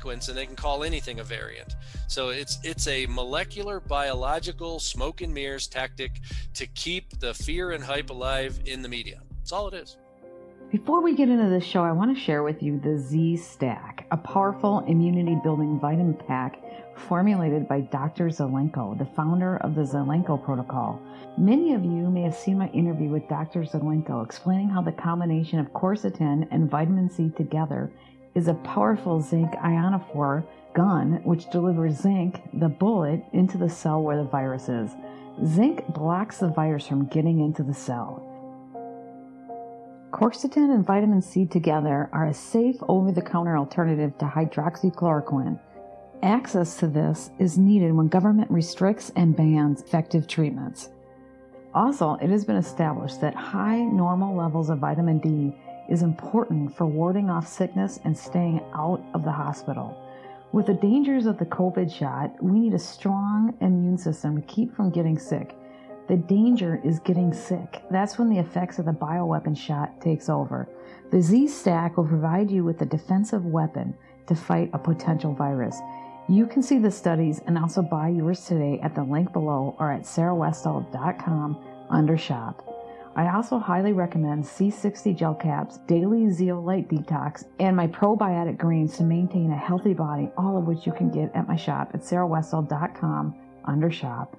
sequence and they can call anything a variant. So it's it's a molecular biological smoke and mirrors tactic to keep the fear and hype alive in the media. That's all it is. Before we get into this show, I want to share with you the Z Stack, a powerful immunity building vitamin pack formulated by Dr. Zelenko, the founder of the Zelenko Protocol. Many of you may have seen my interview with Dr. Zelenko explaining how the combination of quercetin and vitamin C together is a powerful zinc ionophore gun which delivers zinc, the bullet, into the cell where the virus is. Zinc blocks the virus from getting into the cell. Quercetin and vitamin C together are a safe over the counter alternative to hydroxychloroquine. Access to this is needed when government restricts and bans effective treatments. Also, it has been established that high normal levels of vitamin D is important for warding off sickness and staying out of the hospital. With the dangers of the COVID shot, we need a strong immune system to keep from getting sick. The danger is getting sick. That's when the effects of the bioweapon shot takes over. The Z Stack will provide you with a defensive weapon to fight a potential virus. You can see the studies and also buy yours today at the link below or at sarahwestall.com under shop. I also highly recommend C60 gel caps, daily zeolite detox, and my probiotic greens to maintain a healthy body, all of which you can get at my shop at sarahwestall.com under shop.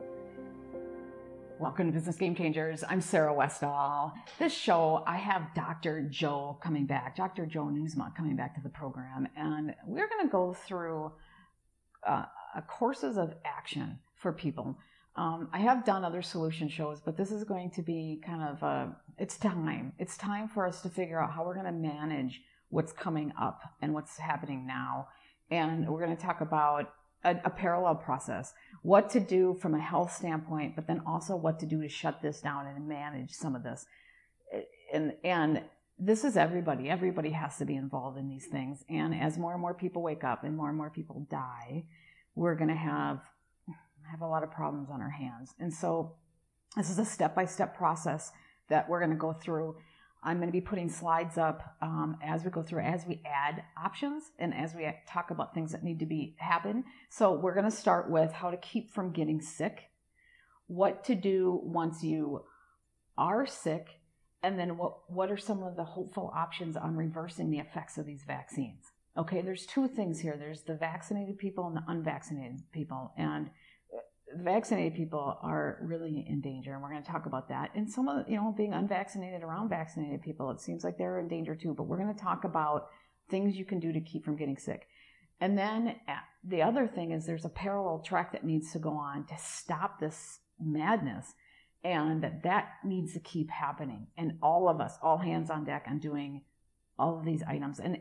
Welcome to Business Game Changers. I'm Sarah Westall. This show, I have Dr. Joe coming back, Dr. Joe Nieusma coming back to the program, and we're going to go through uh, courses of action for people. Um, I have done other solution shows, but this is going to be kind of a, it's time. It's time for us to figure out how we're going to manage what's coming up and what's happening now. And we're going to talk about a, a, parallel process, what to do from a health standpoint, but then also what to do to shut this down and manage some of this. And, and this is everybody. Everybody has to be involved in these things. And as more and more people wake up and more and more people die, we're going to have have a lot of problems on our hands. And so this is a step-by-step process that we're going to go through. I'm going to be putting slides up um, as we go through, as we add options and as we talk about things that need to be happen. So we're going to start with how to keep from getting sick, what to do once you are sick, and then what, what are some of the hopeful options on reversing the effects of these vaccines? Okay, there's two things here. There's the vaccinated people and the unvaccinated people. And vaccinated people are really in danger, and we're going to talk about that. And some of you know, being unvaccinated around vaccinated people, it seems like they're in danger too. But we're going to talk about things you can do to keep from getting sick. And then uh, the other thing is there's a parallel track that needs to go on to stop this madness and that that needs to keep happening and all of us all hands on deck on doing all of these items and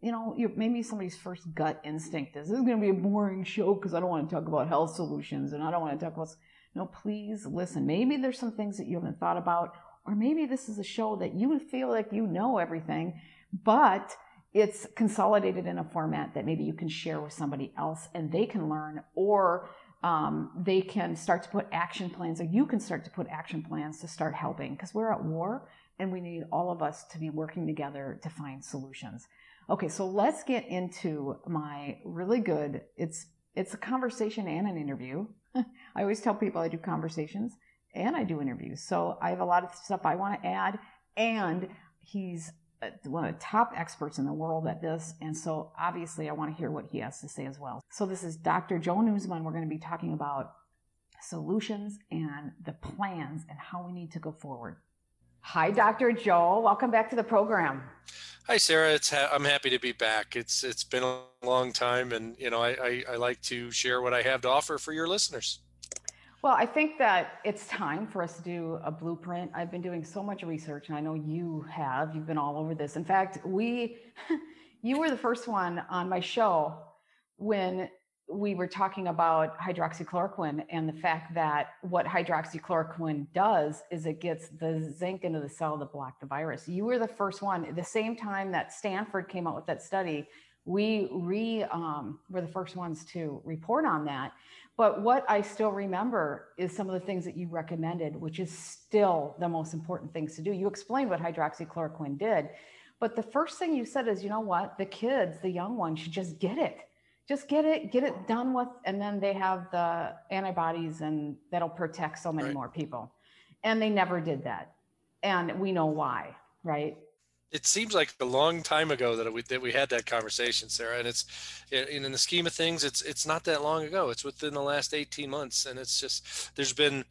you know maybe somebody's first gut instinct is this is going to be a boring show because i don't want to talk about health solutions and i don't want to talk about no please listen maybe there's some things that you haven't thought about or maybe this is a show that you feel like you know everything but it's consolidated in a format that maybe you can share with somebody else and they can learn or um, they can start to put action plans, or you can start to put action plans to start helping because we're at war and we need all of us to be working together to find solutions. Okay, so let's get into my really good. It's it's a conversation and an interview. I always tell people I do conversations and I do interviews. So I have a lot of stuff I want to add, and he's uh, one of the top experts in the world at this. And so obviously I want to hear what he has to say as well. So this is Dr. Joe Nieusma. We're going to be talking about solutions and the plans and how we need to go forward. Hi, Dr. Joel. Welcome back to the program. Hi, Sarah. It's ha- I'm happy to be back. It's it's been a long time, and you know I, I, I like to share what I have to offer for your listeners. Well, I think that it's time for us to do a blueprint. I've been doing so much research, and I know you have. You've been all over this. In fact, we, you were the first one on my show when we were talking about hydroxychloroquine and the fact that what hydroxychloroquine does is it gets the zinc into the cell to block the virus. You were the first one. At the same time that Stanford came out with that study, we re um, were the first ones to report on that. But what I still remember is some of the things that you recommended, which is still the most important things to do. You explained what hydroxychloroquine did, But the first thing you said is, you know what? The kids, the young ones should just get it. Just get it, get it done with, and then they have the antibodies and that'll protect so many right. more people. And they never did that. And we know why, right? it seems like a long time ago that we that we had that conversation, Sarah. And it's in, in the scheme of things, it's it's not that long ago. It's within the last 18 months, and it's just there's been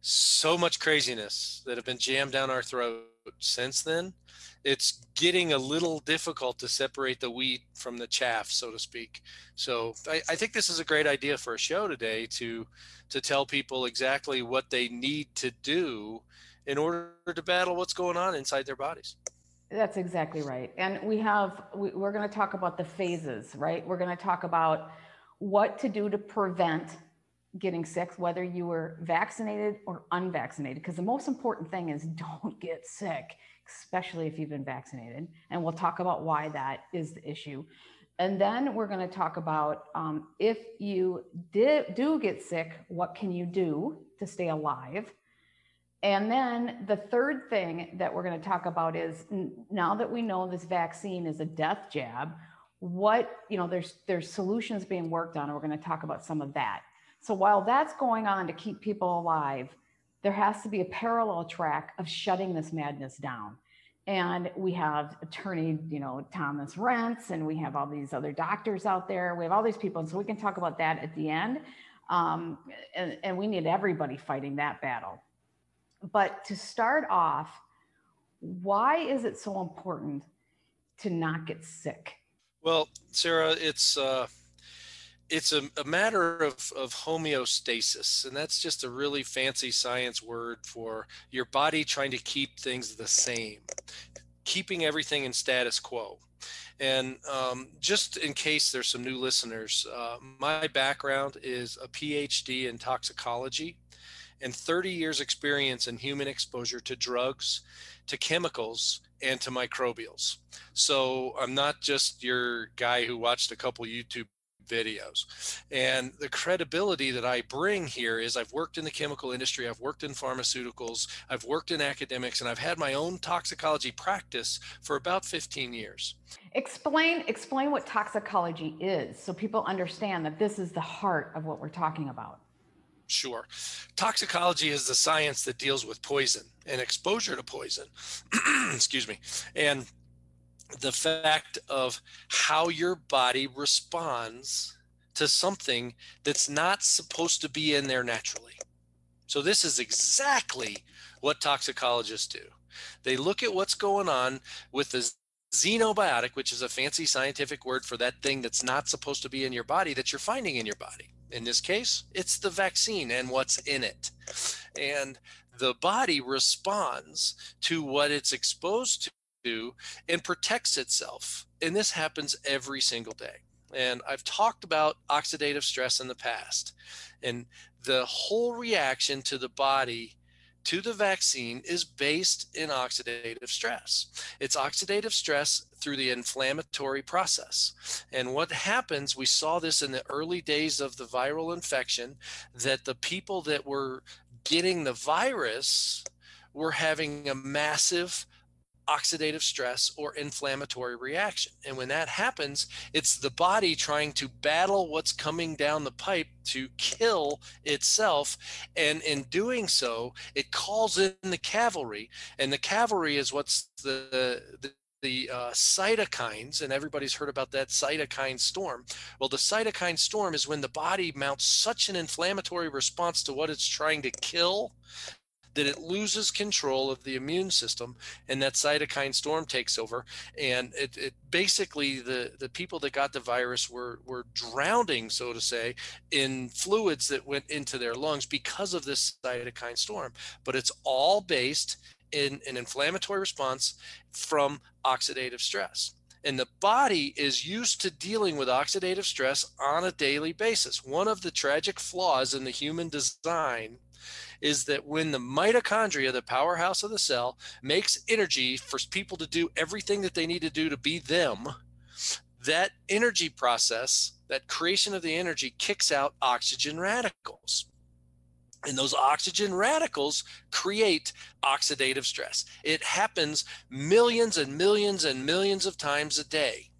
so much craziness that have been jammed down our throat since then. It's getting a little difficult to separate the wheat from the chaff, so to speak. So I, I think this is a great idea for a show today to to tell people exactly what they need to do in order to battle what's going on inside their bodies. That's exactly right. And we have, we, we're going to talk about the phases, right? We're going to talk about what to do to prevent getting sick, whether you were vaccinated or unvaccinated. Because the most important thing is don't get sick, especially if you've been vaccinated. And we'll talk about why that is the issue. And then we're going to talk about um, if you did, do get sick, what can you do to stay alive? And then the third thing that we're going to talk about is now that we know this vaccine is a death jab, what, you know, there's there's solutions being worked on, and we're going to talk about some of that. So while that's going on to keep people alive, there has to be a parallel track of shutting this madness down. And we have attorney, you know, Thomas Renz, and we have all these other doctors out there. We have all these people. And so we can talk about that at the end. Um, and, and we need everybody fighting that battle. But to start off, why is it so important to not get sick? Well, Sarah, it's uh, it's a, a matter of, of homeostasis, and that's just a really fancy science word for your body trying to keep things the same, keeping everything in status quo. And um, just in case there's some new listeners, uh, my background is a PhD in toxicology and 30 years experience in human exposure to drugs, to chemicals, and to microbials. So I'm not just your guy who watched a couple YouTube videos. And the credibility that I bring here is I've worked in the chemical industry, I've worked in pharmaceuticals, I've worked in academics, and I've had my own toxicology practice for about 15 years. Explain explain what toxicology is so people understand that this is the heart of what we're talking about. Sure. Toxicology is the science that deals with poison and exposure to poison. Excuse me. And the fact of how your body responds to something that's not supposed to be in there naturally. So this is exactly what toxicologists do. They look at what's going on with the xenobiotic, which is a fancy scientific word for that thing that's not supposed to be in your body that you're finding in your body. In this case, it's the vaccine and what's in it. And the body responds to what it's exposed to and protects itself. And this happens every single day. And I've talked about oxidative stress in the past. And the whole reaction to the body to the vaccine is based in oxidative stress. It's oxidative stress through the inflammatory process. And what happens, we saw this in the early days of the viral infection, that the people that were getting the virus were having a massive oxidative stress or inflammatory reaction. And when that happens, it's the body trying to battle what's coming down the pipe to kill itself. And in doing so, it calls in the cavalry. And the cavalry is what's the, the the uh, cytokines, and everybody's heard about that cytokine storm. Well, the cytokine storm is when the body mounts such an inflammatory response to what it's trying to kill that it loses control of the immune system and that cytokine storm takes over. And it, it basically the, the people that got the virus were, were drowning, so to say, in fluids that went into their lungs because of this cytokine storm. But it's all based in an inflammatory response from oxidative stress. And the body is used to dealing with oxidative stress on a daily basis. One of the tragic flaws in the human design is that when the mitochondria, the powerhouse of the cell, makes energy for people to do everything that they need to do to be them, that energy process, that creation of the energy kicks out oxygen radicals. And those oxygen radicals create oxidative stress. It happens millions and millions and millions of times a day.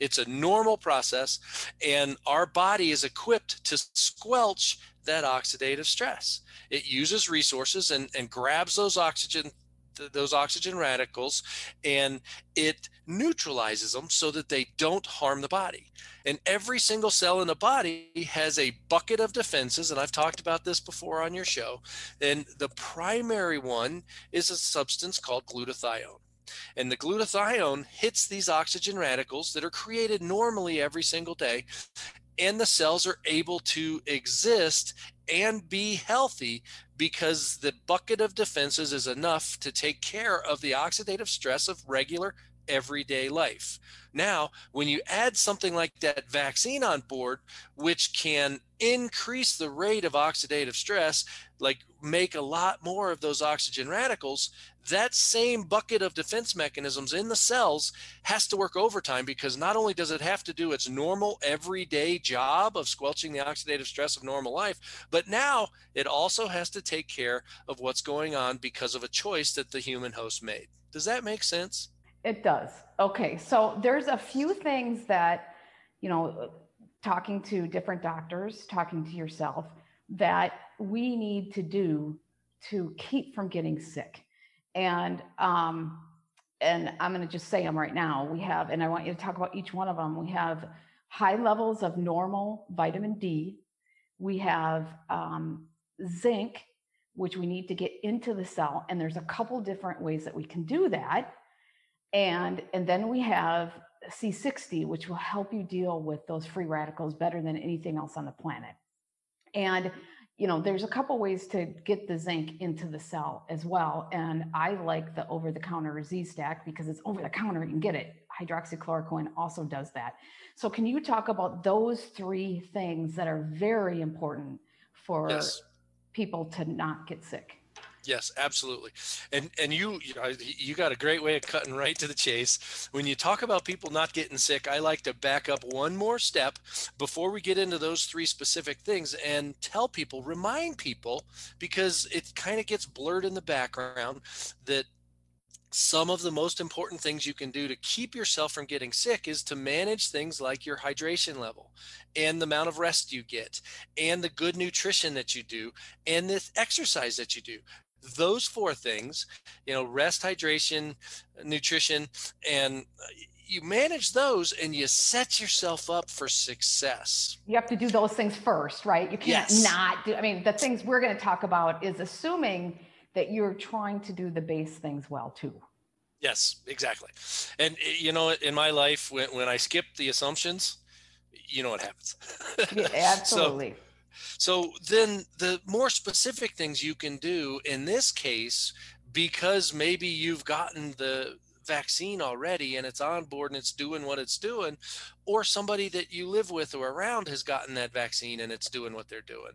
It's a normal process, and our body is equipped to squelch that oxidative stress. It uses resources and, and grabs those oxygen those oxygen radicals and it neutralizes them so that they don't harm the body. And every single cell in the body has a bucket of defenses. And I've talked about this before on your show. And the primary one is a substance called glutathione. And the glutathione hits these oxygen radicals that are created normally every single day. And the cells are able to exist and be healthy because the bucket of defenses is enough to take care of the oxidative stress of regular everyday life. Now, when you add something like that vaccine on board, which can increase the rate of oxidative stress, like make a lot more of those oxygen radicals, that same bucket of defense mechanisms in the cells has to work overtime because not only does it have to do its normal everyday job of squelching the oxidative stress of normal life, but now it also has to take care of what's going on because of a choice that the human host made. Does that make sense? It does. Okay. So there's a few things that, you know, talking to different doctors, talking to yourself, that we need to do to keep from getting sick. And um, and I'm going to just say them right now. We have, and I want you to talk about each one of them. We have high levels of normal vitamin D. We have um, zinc, which we need to get into the cell. And there's a couple different ways that we can do that. And, and then we have C60, which will help you deal with those free radicals better than anything else on the planet. And you know, there's a couple ways to get the zinc into the cell as well. And I like the over-the-counter Z-Stack because it's over-the-counter, you can get it. Hydroxychloroquine also does that. So can you talk about those three things that are very important for yes. people to not get sick? Yes, absolutely. And and you you got a great way of cutting right to the chase. When you talk about people not getting sick, I like to back up one more step before we get into those three specific things and tell people, remind people because it kind of gets blurred in the background that some of the most important things you can do to keep yourself from getting sick is to manage things like your hydration level and the amount of rest you get and the good nutrition that you do and the exercise that you do those four things, you know, rest, hydration, nutrition, and uh, you manage those and you set yourself up for success. You have to do those things first, right? You can't yes. not do, I mean, the things we're going to talk about is assuming that you're trying to do the base things well too. Yes, exactly. And eh, you know, in my life, when, when I skip the assumptions, you know what happens. yeah, absolutely. so, so then the more specific things you can do in this case, because maybe you've gotten the vaccine already and it's on board and it's doing what it's doing, or somebody that you live with or around has gotten that vaccine and it's doing what they're doing.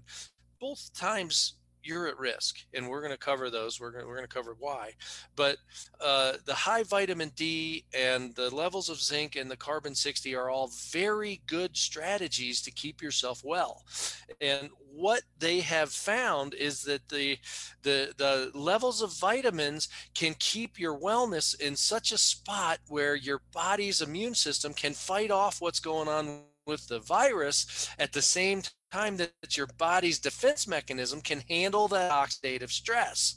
Both times you're at risk and we're going to cover those we're going, we're to cover why. But uh, the high vitamin d and the levels of zinc and the carbon 60 are all very good strategies to keep yourself well. And what they have found is that the the the levels of vitamins can keep your wellness in such a spot where your body's immune system can fight off what's going on with the virus at the same time that your body's defense mechanism can handle that oxidative stress.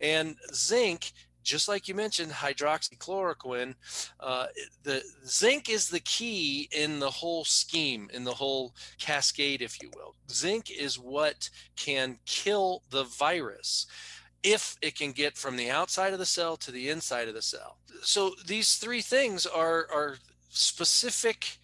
And zinc, just like you mentioned, hydroxychloroquine, uh, the zinc is the key in the whole scheme, in the whole cascade, if you will. Zinc is what can kill the virus if it can get from the outside of the cell to the inside of the cell. So these three things are, are specific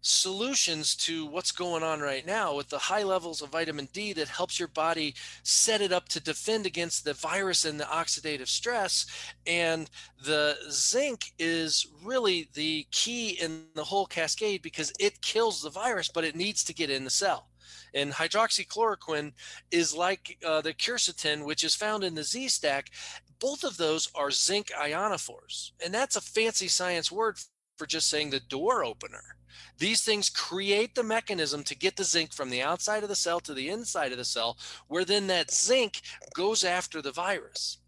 solutions to what's going on right now with the high levels of vitamin D that helps your body set it up to defend against the virus and the oxidative stress. And the zinc is really the key in the whole cascade because it kills the virus, but it needs to get in the cell. And hydroxychloroquine is like uh, the quercetin, which is found in the Z stack. Both of those are zinc ionophores. And that's a fancy science word for just saying the door opener. These things create the mechanism to get the zinc from the outside of the cell to the inside of the cell, where then that zinc goes after the virus.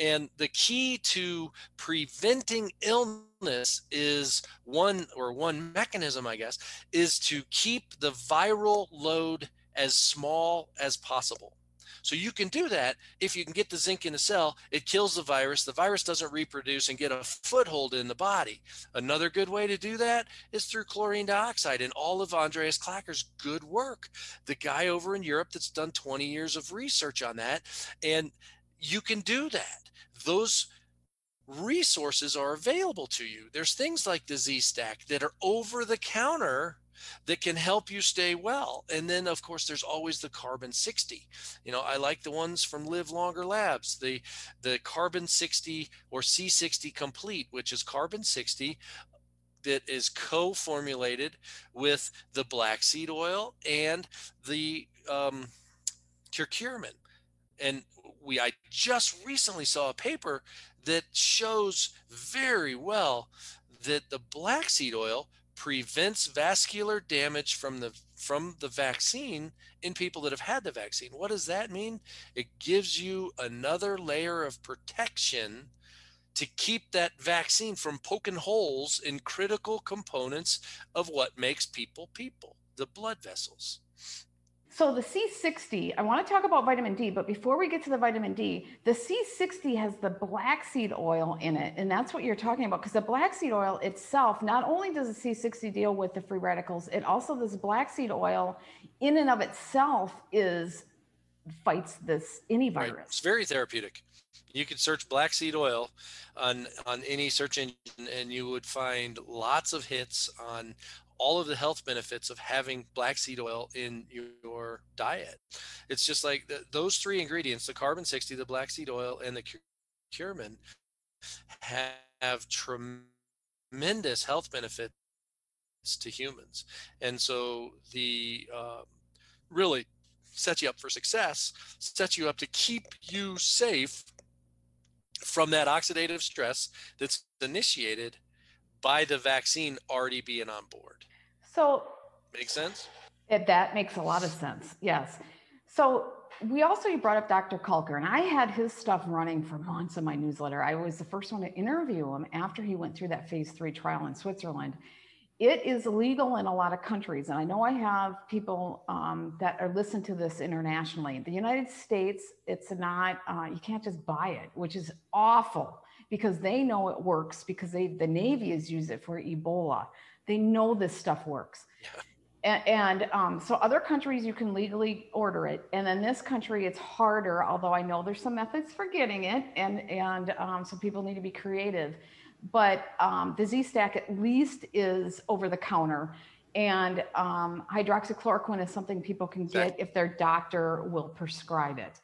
And the key to preventing illness is one, or one mechanism, I guess, is to keep the viral load as small as possible. So you can do that if you can get the zinc in the cell, it kills the virus. The virus doesn't reproduce and get a foothold in the body. Another good way to do that is through chlorine dioxide and all of Andreas Kalcker's good work. The guy over in Europe that's done 20 years of research on that. And you can do that. Those resources are available to you. There's things like the Z-Stack that are over the counter that can help you stay well. And then of course, there's always the carbon 60. You know, I like the ones from Live Longer Labs, the, the carbon 60 or C60 complete, which is carbon 60 that is co-formulated with the black seed oil and the um, curcumin. And we, I just recently saw a paper that shows very well that the black seed oil prevents vascular damage from the from the vaccine in people that have had the vaccine. What does that mean? It gives you another layer of protection to keep that vaccine from poking holes in critical components of what makes people people, the blood vessels. So the C60, I want to talk about vitamin D, but before we get to the vitamin D, the C60 has the black seed oil in it. And that's what you're talking about because the black seed oil itself, not only does the C60 deal with the free radicals, it also, this black seed oil in and of itself is fights this any virus. Right. It's very therapeutic. You could search black seed oil on on any search engine and you would find lots of hits on all of the health benefits of having black seed oil in your diet. It's just like the, those three ingredients, the carbon 60, the black seed oil, and the curcumin have tremendous health benefits to humans. And so the uh, really sets you up for success, sets you up to keep you safe from that oxidative stress that's initiated by the vaccine already being on board. So makes sense. It, that makes a lot of sense. Yes. So we also you brought up Dr. Kalcker, and I had his stuff running for months in my newsletter. I was the first one to interview him after he went through that phase three trial in Switzerland. It is legal in a lot of countries, and I know I have people um, that are listening to this internationally. The United States, it's not uh, you can't just buy it, which is awful because they know it works because they the Navy has used it for Ebola. They know this stuff works. Yeah. And, and um, so other countries you can legally order it, and in this country it's harder. Although I know there's some methods for getting it, and and um, so people need to be creative. But um, the Z Stack at least is over the counter, and um, hydroxychloroquine is something people can get if their doctor will prescribe it.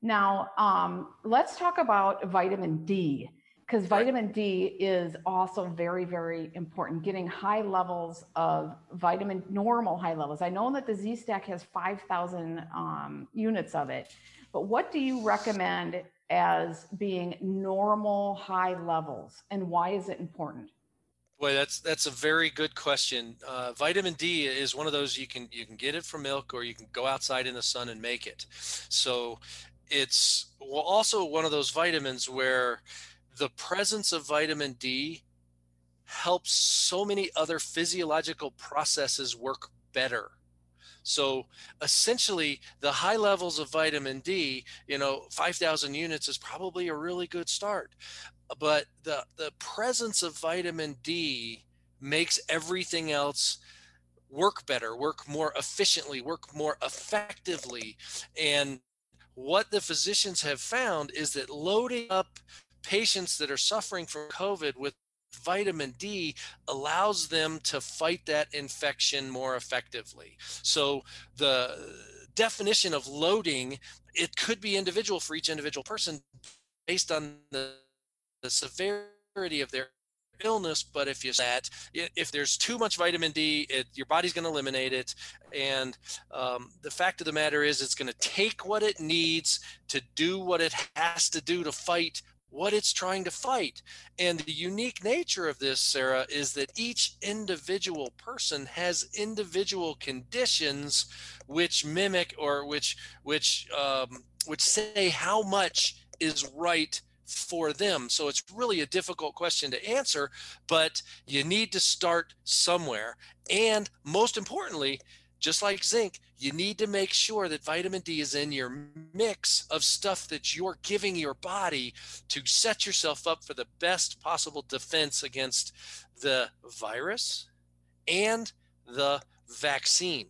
Now, um, let's talk about vitamin D because vitamin D is also very, very important. Getting high levels of vitamin, normal high levels. I know that the Z Stack has 5,000 um, units of it, but what do you recommend as being normal high levels, and why is it important? Boy, that's that's a very good question. Uh, vitamin D is one of those you can you can get it from milk, or you can go outside in the sun and make it. So it's also one of those vitamins where the presence of vitamin D helps so many other physiological processes work better. So essentially the high levels of vitamin D, you know, 5,000 units is probably a really good start. But the, the presence of vitamin D makes everything else work better, work more efficiently, work more effectively. And what the physicians have found is that loading up patients that are suffering from COVID with vitamin D allows them to fight that infection more effectively. So the definition of loading, it could be individual for each individual person based on the, the severity of their illness but if you that if there's too much vitamin d it, your body's going to eliminate it and um, the fact of the matter is it's going to take what it needs to do what it has to do to fight what it's trying to fight. And the unique nature of this, Sarah, is that each individual person has individual conditions which mimic or which which um, which say how much is right for them. So it's really a difficult question to answer, but you need to start somewhere. And most importantly, just like zinc, you need to make sure that vitamin D is in your mix of stuff that you're giving your body to set yourself up for the best possible defense against the virus and the vaccine.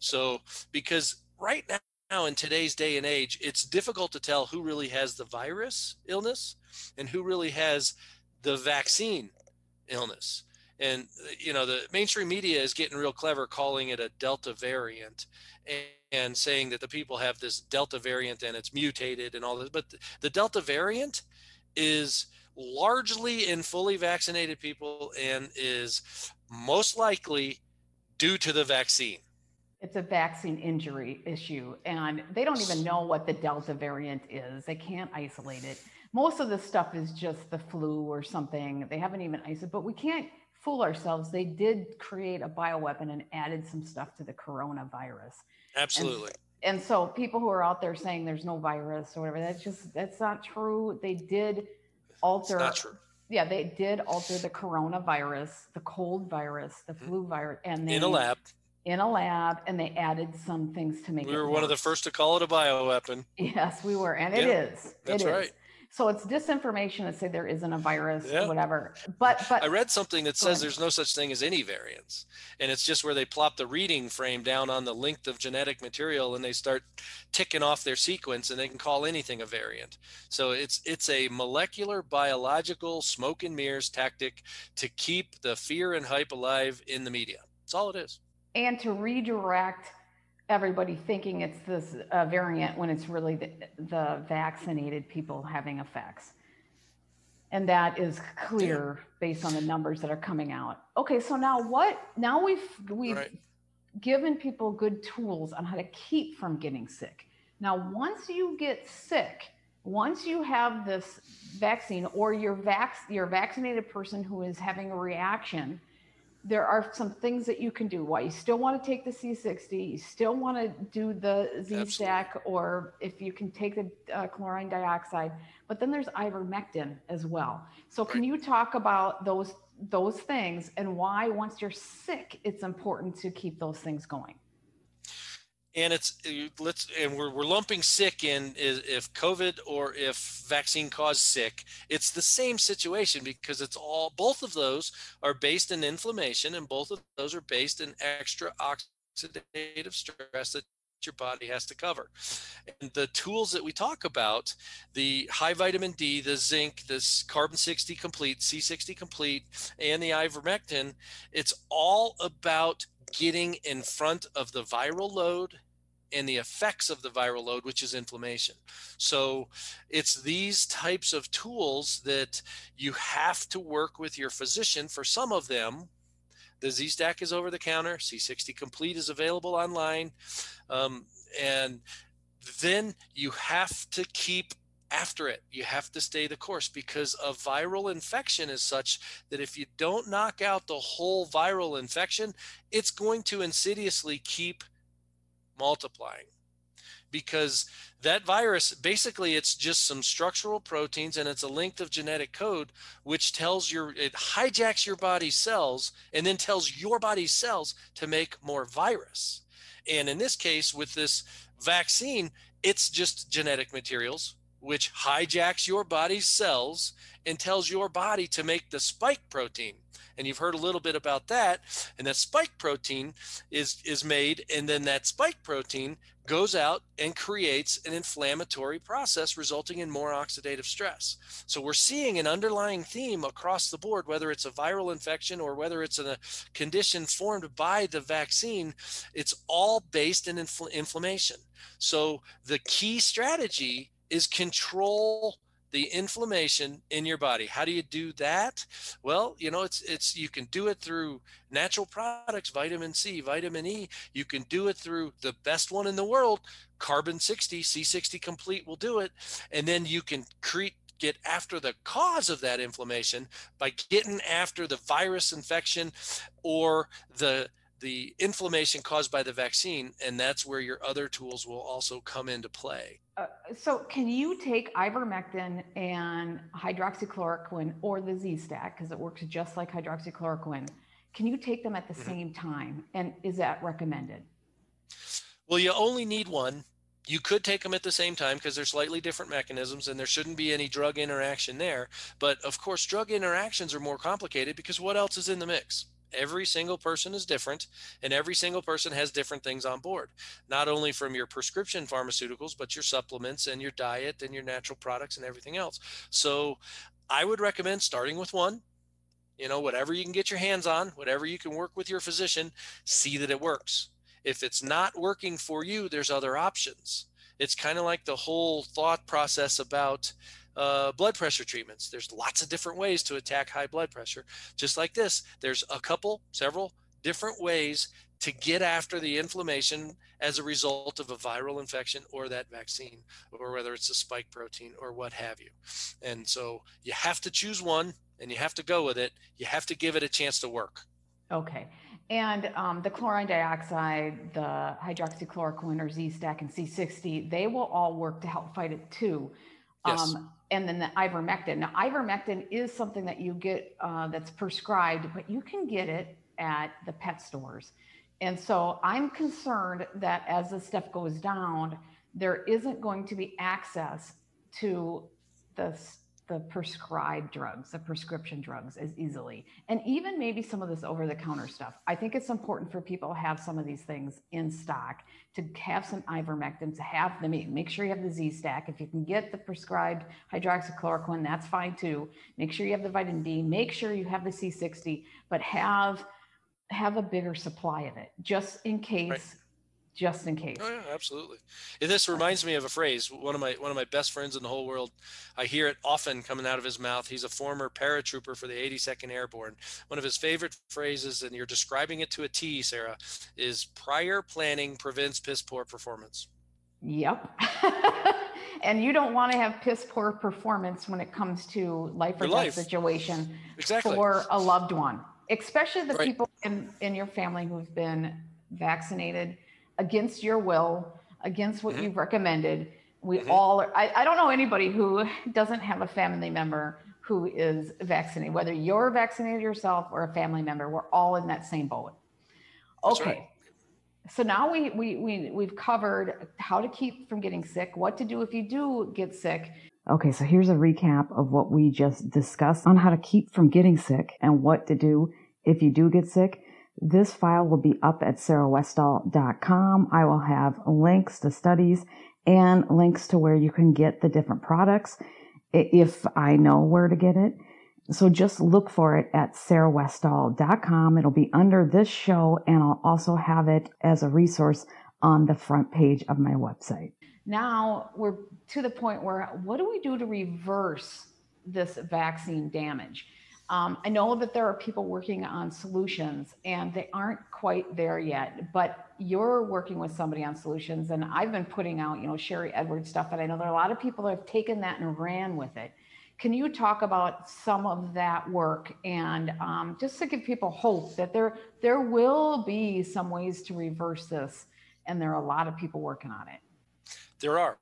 So, because right now in today's day and age, it's difficult to tell who really has the virus illness and who really has the vaccine illness and you know the mainstream media is getting real clever calling it a delta variant and, and, saying that the people have this delta variant and it's mutated and all this but the delta variant is largely in fully vaccinated people and is most likely due to the vaccine. It's a vaccine injury issue and they don't even know what the delta variant is. They can't isolate it. Most of the stuff is just the flu or something. They haven't even isolated but we can't fool ourselves. They did create a bioweapon and added some stuff to the coronavirus. Absolutely. And, and so people who are out there saying there's no virus or whatever, that's just, that's not true. They did alter. It's not true. Yeah, they did alter the coronavirus, the cold virus, the mm-hmm. flu virus, and they, in a lab. In a lab, and they added some things to make we it. We were one of the first to call it a bioweapon. Yes, we were, and yeah, it is. That's it right. So it's disinformation to say there isn't a virus, yeah. whatever. But but I read something that says there's no such thing as any variants, and it's just where they plop the reading frame down on the length of genetic material, and they start ticking off their sequence, and they can call anything a variant. So it's it's a molecular biological smoke and mirrors tactic to keep the fear and hype alive in the media. That's all it is. And to redirect everybody thinking it's this uh, variant when it's really the, the, vaccinated people having effects. And that is clear based on the numbers that are coming out. Okay, so now what? Now we've we've right. given people good tools on how to keep from getting sick. Now, once you get sick, once you have this vaccine or you're vac- you're vaccinated person who is having a reaction, there are some things that you can do. Why you still want to take the C60, you still want to do the Z-Stack, or if you can take the uh, chlorine dioxide. But then there's ivermectin as well. So can you talk about those those things and why once you're sick, it's important to keep those things going? And it's uh, let's and we're, we're lumping sick in if covid or if vaccine caused sick. It's the same situation because it's all both of those are based in inflammation and both of those are based in extra oxidative stress that your body has to cover. And the tools that we talk about the high vitamin d the zinc this carbon 60 complete c60 complete and the ivermectin it's all about getting in front of the viral load and the effects of the viral load, which is inflammation. So it's these types of tools that you have to work with your physician for some of them. The Z-Stack is over the counter, C60 Complete is available online. Um, and then you have to keep after it. You have to stay the course because a viral infection is such that if you don't knock out the whole viral infection, it's going to insidiously keep multiplying. Because that virus basically it's just some structural proteins and it's a length of genetic code which tells your it hijacks your body's cells and then tells your body's cells to make more virus. And in this case with this vaccine it's just genetic materials which hijacks your body's cells and tells your body to make the spike protein. And you've heard a little bit about that. And that spike protein is, is made, and then that spike protein goes out and creates an inflammatory process resulting in more oxidative stress. So we're seeing an underlying theme across the board, whether it's a viral infection or whether it's a condition formed by the vaccine, it's all based in infl inflammation. So the key strategy is control the inflammation in your body. How do you do that? Well, you know, it's it's you can do it through natural products, vitamin C, vitamin E. You can do it through the best one in the world, carbon 60, C60 complete will do it. And then you can create get after the cause of that inflammation by getting after the virus infection or the the inflammation caused by the vaccine and that's where your other tools will also come into play uh, so can you take ivermectin and hydroxychloroquine or the z-stack because it works just like hydroxychloroquine can you take them at the mm-hmm. same time and is that recommended well you only need one you could take them at the same time because they're slightly different mechanisms and there shouldn't be any drug interaction there. But of course, drug interactions are more complicated because what else is in the mix? Every single person is different and every single person has different things on board, not only from your prescription pharmaceuticals, but your supplements and your diet and your natural products and everything else. So I would recommend starting with one, you know, whatever you can get your hands on, whatever you can work with your physician, see that it works if it's not working for you, there's other options. It's kind of like the whole thought process about uh, blood pressure treatments. There's lots of different ways to attack high blood pressure. Just like this, there's a couple, several different ways to get after the inflammation as a result of a viral infection or that vaccine, or whether it's a spike protein or what have you. And so you have to choose one and you have to go with it. You have to give it a chance to work. Okay. And um, the chlorine dioxide, the hydroxychloroquine or Z-Stack and C60, they will all work to help fight it too. Yes. Um, and then the ivermectin. Now, ivermectin is something that you get uh, that's prescribed, but you can get it at the pet stores. And so I'm concerned that as this stuff goes down, there isn't going to be access to the the prescribed drugs, the prescription drugs as easily. And even maybe some of this over the counter stuff. I think it's important for people to have some of these things in stock, to have some ivermectin, to have them, make sure you have the Z-Stack. If you can get the prescribed hydroxychloroquine, that's fine too. Make sure you have the vitamin D, make sure you have the C60, but have have a bigger supply of it just in case right just in case. Oh yeah, absolutely. And this reminds me of a phrase. One of my one of my best friends in the whole world. I hear it often coming out of his mouth. He's a former paratrooper for the 82nd Airborne. One of his favorite phrases, and you're describing it to a T, Sarah, is prior planning prevents piss poor performance. Yep. and you don't want to have piss poor performance when it comes to life or death situation exactly. for a loved one, especially the right. people in, in your family who've been vaccinated against your will, against what mm-hmm. you've recommended. We mm-hmm. all are, I, I don't know anybody who doesn't have a family member who is vaccinated, whether you're vaccinated yourself or a family member, we're all in that same boat. Okay. Right. So now we, we, we, we've covered how to keep from getting sick, what to do if you do get sick. Okay, so here's a recap of what we just discussed on how to keep from getting sick and what to do if you do get sick. This file will be up at sarahwestall.com. I will have links to studies and links to where you can get the different products if I know where to get it. So just look for it at sarahwestall.com. It'll be under this show and I'll also have it as a resource on the front page of my website. Now we're to the point where what do we do to reverse this vaccine damage? Um, I know that there are people working on solutions and they aren't quite there yet, but you're working with somebody on solutions. And I've been putting out, you know, Sharry Edwards stuff, and I know there are a lot of people that have taken that and ran with it. Can you talk about some of that work and um, just to give people hope that there there will be some ways to reverse this, and there are a lot of people working on it. There are,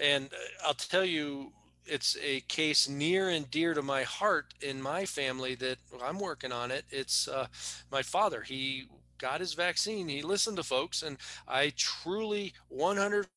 and uh, I'll tell you it's a case near and dear to my heart in my family that I'm working on it. It's uh, my father. He got his vaccine. He listened to folks, and I truly 100%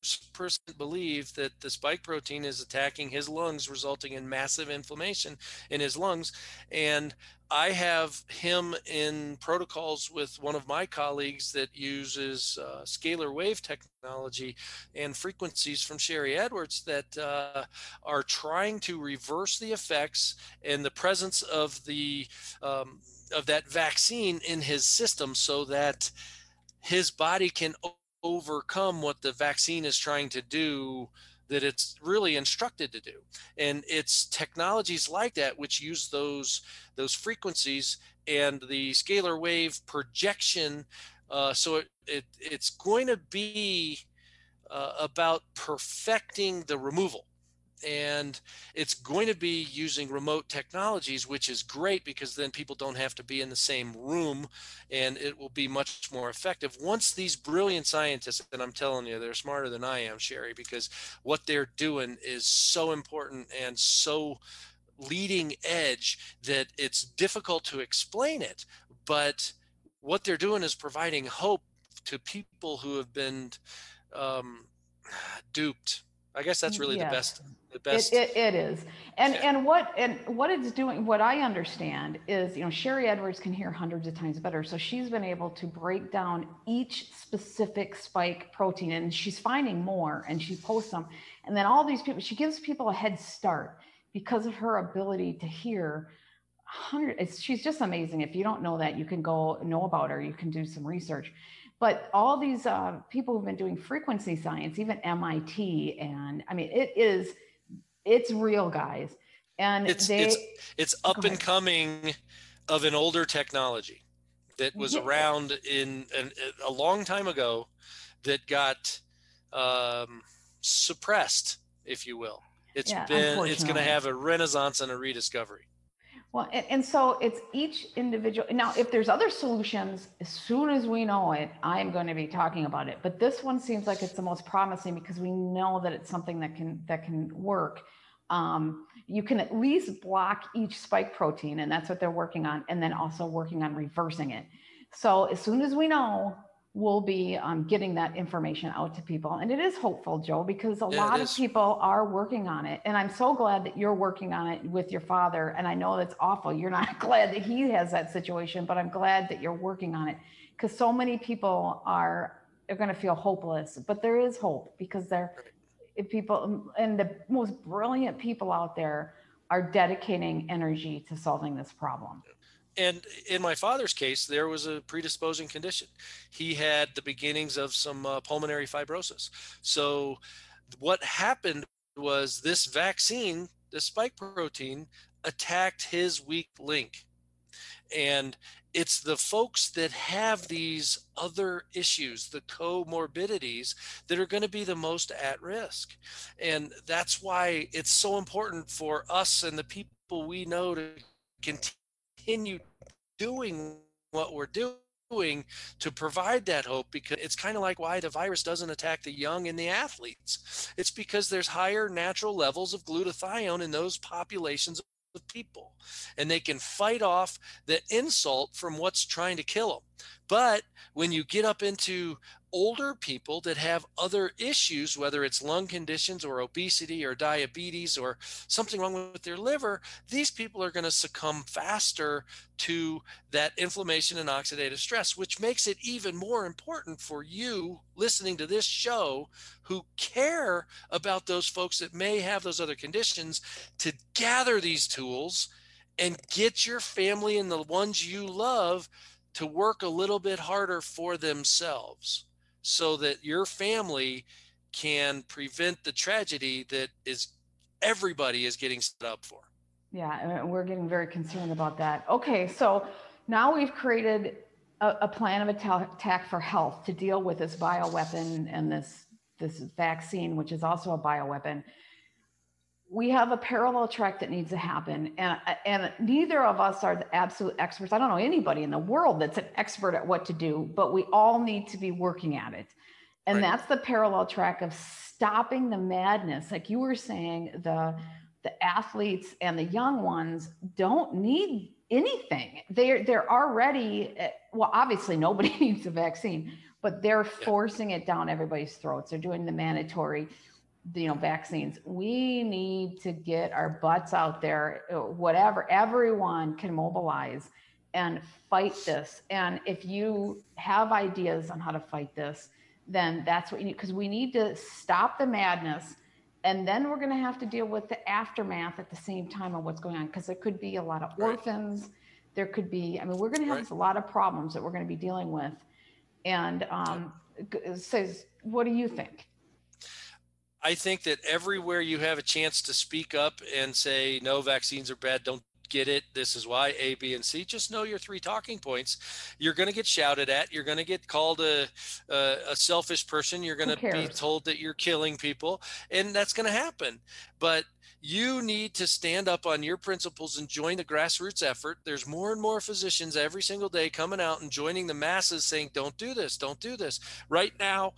believe that the spike protein is attacking his lungs, resulting in massive inflammation in his lungs. And I have him in protocols with one of my colleagues that uses uh, scalar wave technology and frequencies from Sharry Edwards that uh, are trying to reverse the effects and the presence of the um, of that vaccine in his system so that his body can overcome what the vaccine is trying to do that it's really instructed to do. And it's technologies like that which use those those frequencies and the scalar wave projection uh, so it, it it's going to be uh, about perfecting the removal and it's going to be using remote technologies, which is great because then people don't have to be in the same room and it will be much more effective. Once these brilliant scientists, and I'm telling you, they're smarter than I am, Sherry, because what they're doing is so important and so leading edge that it's difficult to explain it. But what they're doing is providing hope to people who have been um, duped. I guess that's really yes. the best. The best. It, it, it is, and yeah. and what and what it's doing. What I understand is, you know, Sharry Edwards can hear hundreds of times better, so she's been able to break down each specific spike protein, and she's finding more, and she posts them, and then all these people, she gives people a head start because of her ability to hear hundred she's just amazing if you don't know that you can go know about her you can do some research but all these uh, people who've been doing frequency science even mit and i mean it is it's real guys. And it's they, it's, it's up and coming of an older technology that was yeah. around in, in, a long time ago that got um, suppressed if you will. It's yeah, been it's going to have a renaissance and a rediscovery well, and, and, so it's each individual. Now, if there's other solutions, as soon as we know it, I'm going to be talking about it. But this one seems like it's the most promising because we know that it's something that can that can work. Um, you can at least block each spike protein, and that's what they're working on, and then also working on reversing it. So as soon as we know, we'll be um, getting that information out to people. And it is hopeful, Joe, because a yeah, lot of people are working on it. And I'm so glad that you're working on it with your father. And I know that's awful. You're not glad that he has that situation, but I'm glad that you're working on it because so many people are, are going to feel hopeless, but there is hope because there, if people and the most brilliant people out there are dedicating energy to solving this problem and in my father's case, there was a predisposing condition. He had the beginnings of some uh, pulmonary fibrosis. So, what happened was this vaccine, the spike protein, attacked his weak link. And it's the folks that have these other issues, the comorbidities, that are going to be the most at risk. And that's why it's so important for us and the people we know to continue continue doing what we're doing to provide that hope because it's kind of like why the virus doesn't attack the young and the athletes. It's because there's higher natural levels of glutathione in those populations of people and they can fight off the insult from what's trying to kill them. But when you get up into older people that have other issues, whether it's lung conditions or obesity or diabetes or something wrong with their liver, these people are going to succumb faster to that inflammation and oxidative stress, which makes it even more important for you listening to this show who care about those folks that may have those other conditions to gather these tools and get your family and the ones you love to work a little bit harder for themselves so that your family can prevent the tragedy that is everybody is getting set up for. Yeah, we're getting very concerned about that. Okay, so now we've created a, a plan of attack for health to deal with this bioweapon and this this vaccine, which is also a bioweapon. We have a parallel track that needs to happen, and and neither of us are the absolute experts. I don't know anybody in the world that's an expert at what to do, but we all need to be working at it. And right. that's the parallel track of stopping the madness. Like you were saying, the the athletes and the young ones don't need anything. They're they're already eh, well, obviously nobody needs a vaccine, but they're forcing it down everybody's throats. They're doing the mandatory you know vaccines. We need to get our butts out there uh, whatever everyone can mobilize and fight this. And if you have ideas on how to fight this then that's what you need because we need to stop the madness. And then we're going to have to deal with the aftermath at the same time of what's going on because there could be a lot of orphans. There could be i mean we're going to have right. a lot of problems that we're going to be dealing with. And um, says what do you think I think that everywhere you have a chance to speak up and say no vaccines are bad, don't get it. This is why A, B, and C. Just know your three talking points. You're going to get shouted at. You're going to get called a, a, a selfish person. You're going to be told that you're killing people, and that's going to happen. But you need to stand up on your principles and join the grassroots effort. There's more and more physicians every single day coming out and joining the masses saying, don't do this, don't do this. Right now,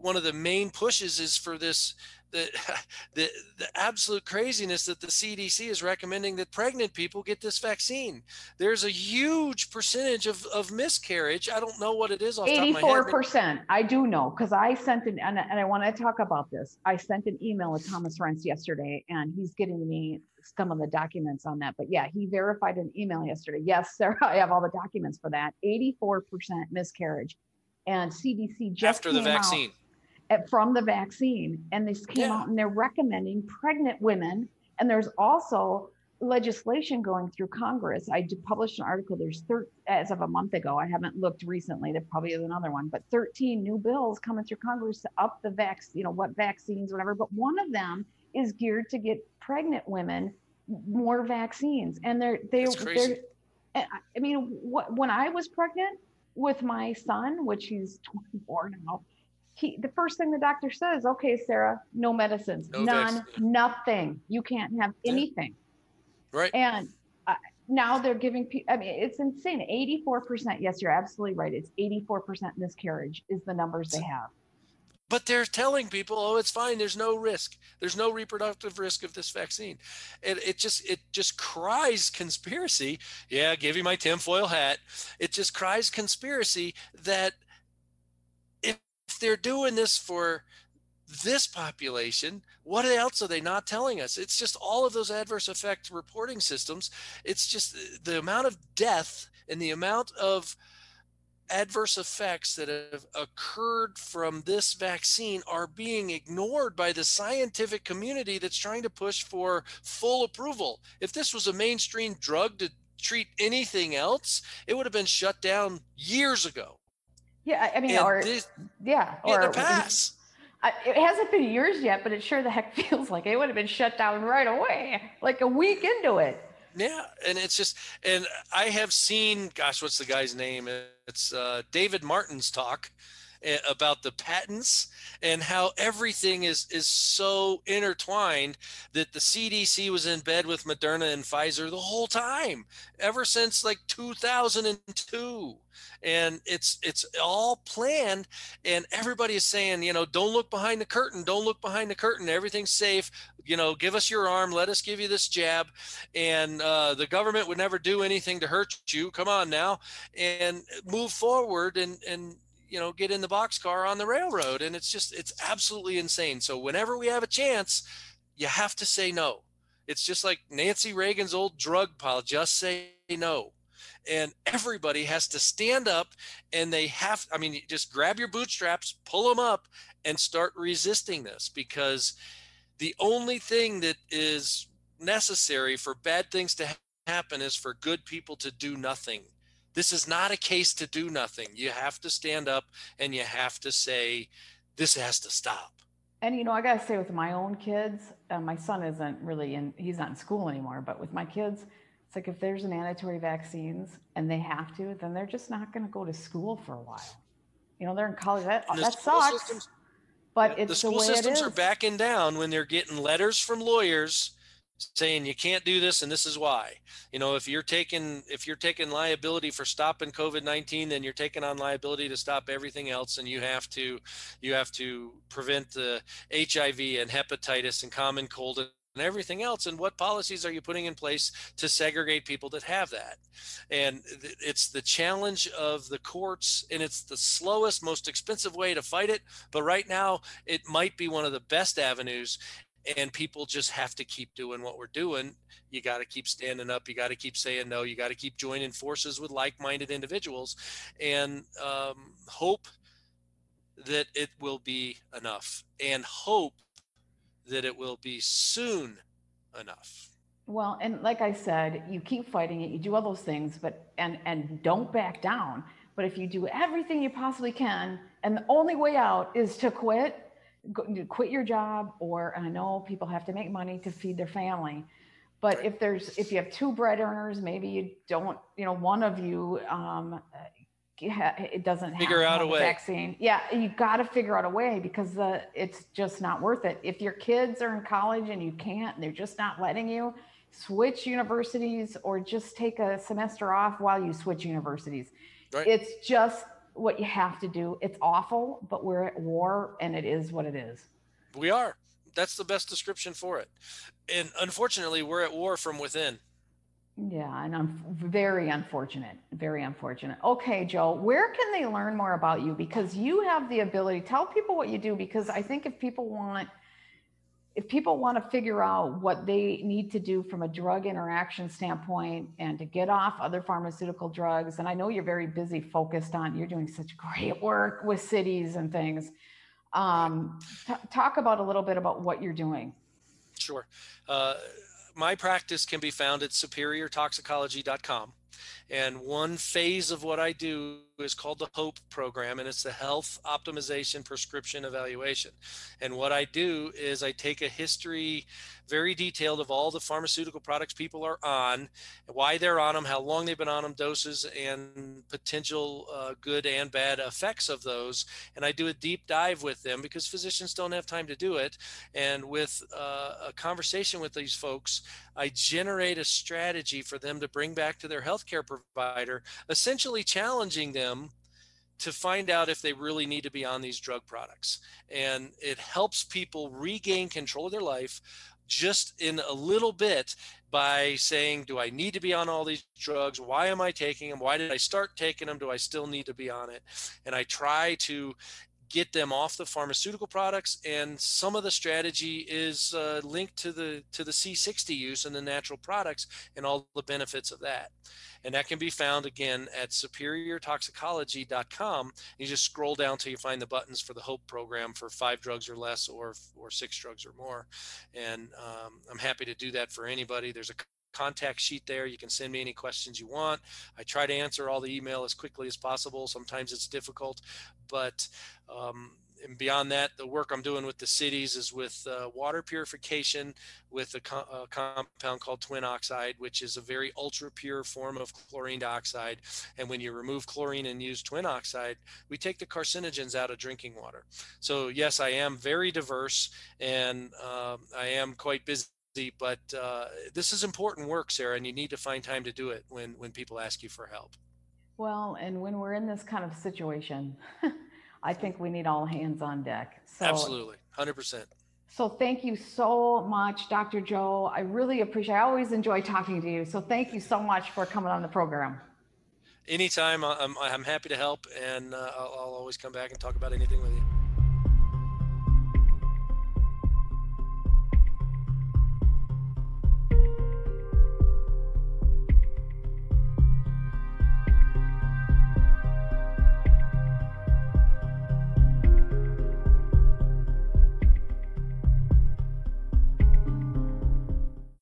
one of the main pushes is for this the, the, the absolute craziness that the CDC is recommending that pregnant people get this vaccine. There's a huge percentage of, of miscarriage. I don't know what it is. 84%. I do know because I sent an, and, and I want to talk about this. I sent an email with Thomas Renz yesterday and he's getting me some of the documents on that. But yeah, he verified an email yesterday. Yes, Sarah, I have all the documents for that. 84% miscarriage. And CDC just after the vaccine. Out, Eh, from the vaccine. And this came yeah. out and they're recommending pregnant women. And there's also legislation going through Congress. I published an article. There's thir- as of a month ago. I haven't looked recently. There probably is another one, but 13 new bills coming through Congress to up the vaccine, you know, what vaccines, whatever. But one of them is geared to get pregnant women more vaccines, and they're they're they're. Eh, I mean, what, when I was pregnant with my son, which he's 24 now, he the first thing the doctor says, okay, Sarah, no medicines, no none, vaccine. nothing. You can't have anything. Yeah. Right. And uh, now they're giving people, I mean, it's insane. 84%. Yes, you're absolutely right. It's 84% miscarriage is the numbers they have. But they're telling people, oh, it's fine. There's no risk. There's no reproductive risk of this vaccine. It, it just it just cries conspiracy. Yeah, give you my tinfoil hat. It just cries conspiracy that they're doing this for this population, what else are they not telling us? It's just all of those adverse effect reporting systems. It's just the amount of death and the amount of adverse effects that have occurred from this vaccine are being ignored by the scientific community that's trying to push for full approval. If this was a mainstream drug to treat anything else, it would have been shut down years ago. Yeah, I mean, and or this, yeah, or the pass. It hasn't been years yet, but it sure the heck feels like it would have been shut down right away, like a week into it. Yeah, and it's just, and I have seen, gosh, what's the guy's name? It's uh, David Martin's talk about the patents and how everything is is so intertwined that the CDC was in bed with Moderna and Pfizer the whole time ever since like 2002 and it's it's all planned and everybody is saying you know don't look behind the curtain don't look behind the curtain everything's safe you know give us your arm let us give you this jab and uh, the government would never do anything to hurt you come on now and move forward and and you know get in the boxcar on the railroad and it's just it's absolutely insane. So whenever we have a chance you have to say no. It's just like nancy reagan's old drug pile just say no. And everybody has to stand up and they have i mean just grab your bootstraps pull them up and start resisting this because the only thing that is necessary for bad things to happen is for good people to do nothing this is not a case to do nothing you have to stand up and you have to say this has to stop and you know i got to say with my own kids uh, my son isn't really in he's not in school anymore but with my kids it's like if there's mandatory vaccines and they have to, then they're just not going to go to school for a while. You know, they're in college. That, that sucks. Systems, but it's the school the systems are backing down when they're getting letters from lawyers saying you can't do this and this is why. You know if you're taking if you're taking liability for stopping covid-19 then you're taking on liability to stop everything else and you have to you have to prevent the hiv and hepatitis and common cold and everything else. And what policies are you putting in place to segregate people that have that? And it's the challenge of the courts and it's the slowest most expensive way to fight it. But right now it might be one of the best avenues and people just have to keep doing what we're doing. You got to keep standing up. You got to keep saying no. You got to keep joining forces with like-minded individuals. And um, hope that it will be enough and hope that it will be soon enough. Well, and like I said, you keep fighting it, you do all those things, but and and don't back down. But if you do everything you possibly can, and the only way out is to quit, go, quit your job, or I know people have to make money to feed their family, But if there's, if you have two bread earners, maybe you don't, you know, one of you, um, it doesn't Figure out a way. vaccine. Yeah, you got to figure out a way because the, it's just not worth it. If your kids are in college and you can't, they're just not letting you, switch universities or just take a semester off while you switch universities. Right. It's just what you have to do. It's awful, but we're at war and it is what it is. We are. That's the best description for it. And unfortunately, we're at war from within. Yeah, and I'm very unfortunate, very unfortunate. Okay, Joe, where can they learn more about you? Because you have the ability, tell people what you do, because I think if people want, if people want to figure out what they need to do from a drug interaction standpoint and to get off other pharmaceutical drugs, and I know you're very busy focused on, you're doing such great work with cities and things. Um, talk about a little bit about what you're doing. Sure. Uh, my practice can be found at superiortoxicology.com. And one phase of what I do is called the HOPE program, and it's the Health Optimization Prescription Evaluation. And what I do is I take a history, very detailed, of all the pharmaceutical products people are on, why they're on them, how long they've been on them, doses, and potential uh, good and bad effects of those. And I do a deep dive with them because physicians don't have time to do it. And with uh, a conversation with these folks, I generate a strategy for them to bring back to their healthcare provider, essentially challenging them to find out if they really need to be on these drug products. And it helps people regain control of their life just in a little bit by saying, do I need to be on all these drugs? Why am I taking them? Why did I start taking them? Do I still need to be on it? And I try to get them off the pharmaceutical products and some of the strategy is uh, linked to the to the c60 use and the natural products and all the benefits of that. And that can be found again at superiortoxicology.com you just scroll down till you find the buttons for the hope program for five drugs or less or or six drugs or more. And um, i'm happy to do that for anybody. There's a contact sheet there. You can send me any questions you want. I try to answer all the email as quickly as possible. Sometimes it's difficult, but um, and beyond that, the work I'm doing with the cities is with uh, water purification with a, co- a compound called twin oxide, which is a very ultra pure form of chlorine dioxide. And when you remove chlorine and use twin oxide, we take the carcinogens out of drinking water. So yes, I am very diverse and um, I am quite busy but uh, this is important work, Sarah, and you need to find time to do it when when people ask you for help. Well, and when we're in this kind of situation, I think we need all hands on deck. So, Absolutely, hundred percent. So thank you so much, Dr. Joe. I really appreciate. I always enjoy talking to you. So thank you so much for coming on the program. Anytime, I'm I'm happy to help, and uh, I'll, I'll always come back and talk about anything with you.